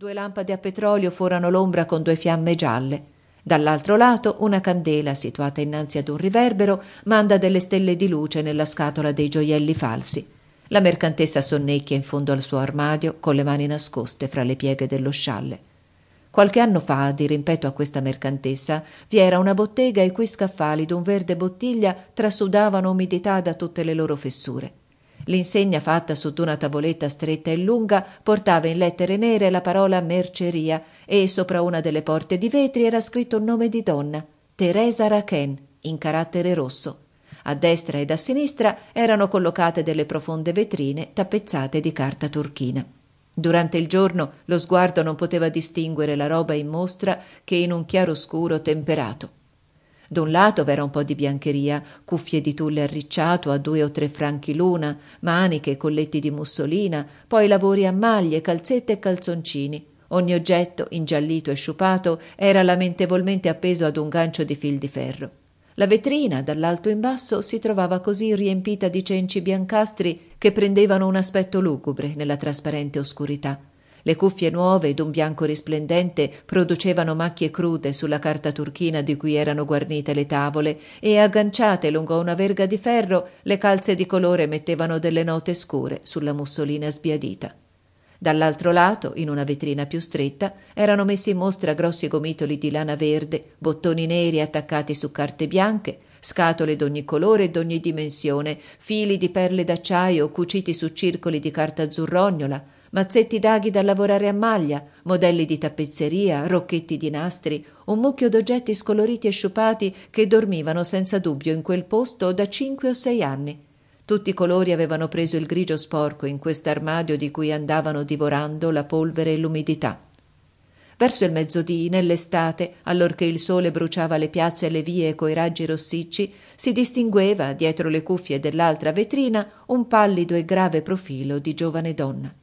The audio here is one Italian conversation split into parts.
Due lampade a petrolio forano l'ombra con due fiamme gialle. Dall'altro lato una candela, situata innanzi ad un riverbero, manda delle stelle di luce nella scatola dei gioielli falsi. La mercantessa sonnecchia in fondo al suo armadio, con le mani nascoste fra le pieghe dello scialle. Qualche anno fa, di rimpetto a questa mercantessa, vi era una bottega i cui scaffali d'un verde bottiglia trasudavano umidità da tutte le loro fessure. L'insegna fatta su d'una tavoletta stretta e lunga portava in lettere nere la parola merceria e sopra una delle porte di vetri era scritto un nome di donna, Teresa Rachen, in carattere rosso. A destra ed a sinistra erano collocate delle profonde vetrine tappezzate di carta turchina. Durante il giorno lo sguardo non poteva distinguere la roba in mostra che in un chiaroscuro temperato. Da lato v'era un po' di biancheria, cuffie di tulle arricciato a due o tre franchi l'una, maniche colletti di mussolina, poi lavori a maglie, calzette e calzoncini. Ogni oggetto, ingiallito e sciupato, era lamentevolmente appeso ad un gancio di fil di ferro. La vetrina, dall'alto in basso, si trovava così riempita di cenci biancastri che prendevano un aspetto lugubre nella trasparente oscurità. Le cuffie nuove d'un bianco risplendente producevano macchie crude sulla carta turchina di cui erano guarnite le tavole e agganciate lungo una verga di ferro le calze di colore mettevano delle note scure sulla mussolina sbiadita. Dall'altro lato, in una vetrina più stretta, erano messi in mostra grossi gomitoli di lana verde, bottoni neri attaccati su carte bianche, scatole d'ogni colore e d'ogni dimensione, fili di perle d'acciaio cuciti su circoli di carta azzurrognola, mazzetti d'aghi da lavorare a maglia, modelli di tappezzeria, rocchetti di nastri, un mucchio d'oggetti scoloriti e sciupati che dormivano senza dubbio in quel posto da cinque o sei anni. Tutti i colori avevano preso il grigio sporco in quest'armadio di cui andavano divorando la polvere e l'umidità. Verso il mezzodì, nell'estate, allorché il sole bruciava le piazze e le vie coi raggi rossicci, si distingueva, dietro le cuffie dell'altra vetrina, un pallido e grave profilo di giovane donna.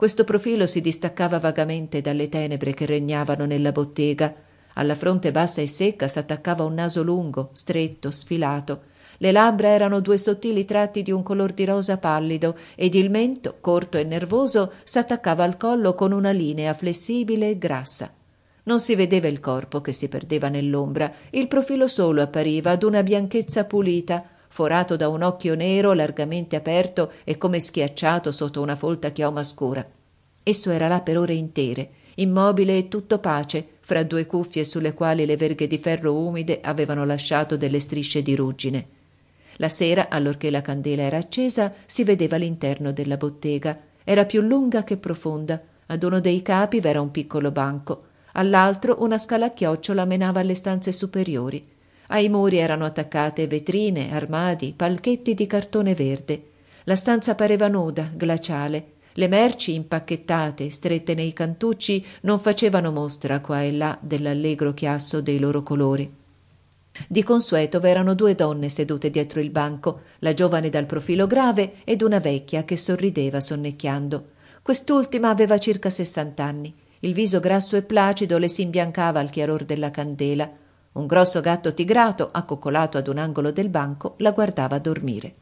Questo profilo si distaccava vagamente dalle tenebre che regnavano nella bottega. Alla fronte bassa e secca s'attaccava un naso lungo, stretto, sfilato. Le labbra erano due sottili tratti di un color di rosa pallido ed il mento, corto e nervoso, s'attaccava al collo con una linea flessibile e grassa. Non si vedeva il corpo che si perdeva nell'ombra, il profilo solo appariva d'una bianchezza pulita, forato da un occhio nero largamente aperto e come schiacciato sotto una folta chioma scura. Esso era là per ore intere, immobile e tutto pace, fra due cuffie sulle quali le verghe di ferro umide avevano lasciato delle strisce di ruggine. La sera, allorché la candela era accesa, si vedeva l'interno della bottega. Era più lunga che profonda. Ad uno dei capi v'era un piccolo banco, all'altro una scala a chiocciola menava alle stanze superiori. Ai muri erano attaccate vetrine, armadi, palchetti di cartone verde. La stanza pareva nuda, glaciale. Le merci impacchettate, strette nei cantucci, non facevano mostra qua e là dell'allegro chiasso dei loro colori. Di consueto v'erano due donne sedute dietro il banco, la giovane dal profilo grave ed una vecchia che sorrideva sonnecchiando. Quest'ultima aveva circa sessant'anni. Il viso grasso e placido le si imbiancava al chiaror della candela. Un grosso gatto tigrato, accoccolato ad un angolo del banco, la guardava dormire.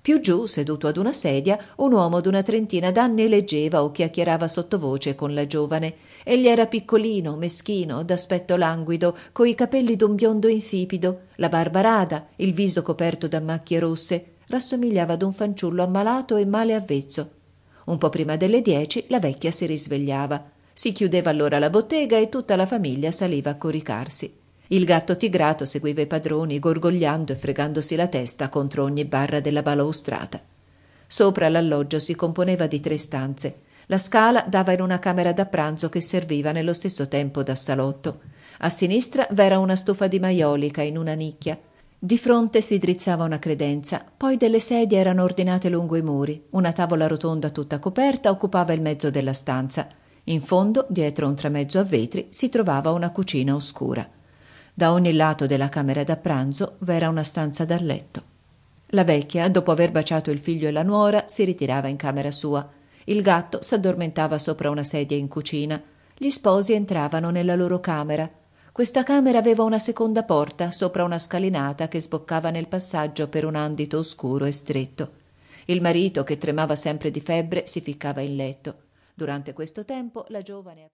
Più giù, seduto ad una sedia, un uomo d'una trentina d'anni leggeva o chiacchierava sottovoce con la giovane. Egli era piccolino, meschino, d'aspetto languido, coi capelli d'un biondo insipido, la barba rada, il viso coperto da macchie rosse. Rassomigliava ad un fanciullo ammalato e male avvezzo. Un po' prima delle dieci la vecchia si risvegliava. Si chiudeva allora la bottega e tutta la famiglia saliva a coricarsi. Il gatto tigrato seguiva i padroni, gorgogliando e fregandosi la testa contro ogni barra della balaustrata. Sopra l'alloggio si componeva di tre stanze. La scala dava in una camera da pranzo che serviva nello stesso tempo da salotto. A sinistra v'era una stufa di maiolica in una nicchia. Di fronte si drizzava una credenza, poi delle sedie erano ordinate lungo i muri. Una tavola rotonda tutta coperta occupava il mezzo della stanza. In fondo, dietro un tramezzo a vetri, si trovava una cucina oscura. Da ogni lato della camera da pranzo v'era una stanza da letto. La vecchia, dopo aver baciato il figlio e la nuora, si ritirava in camera sua. Il gatto s'addormentava sopra una sedia in cucina. Gli sposi entravano nella loro camera. Questa camera aveva una seconda porta sopra una scalinata che sboccava nel passaggio per un andito oscuro e stretto. Il marito, che tremava sempre di febbre, si ficcava in letto. Durante questo tempo la giovane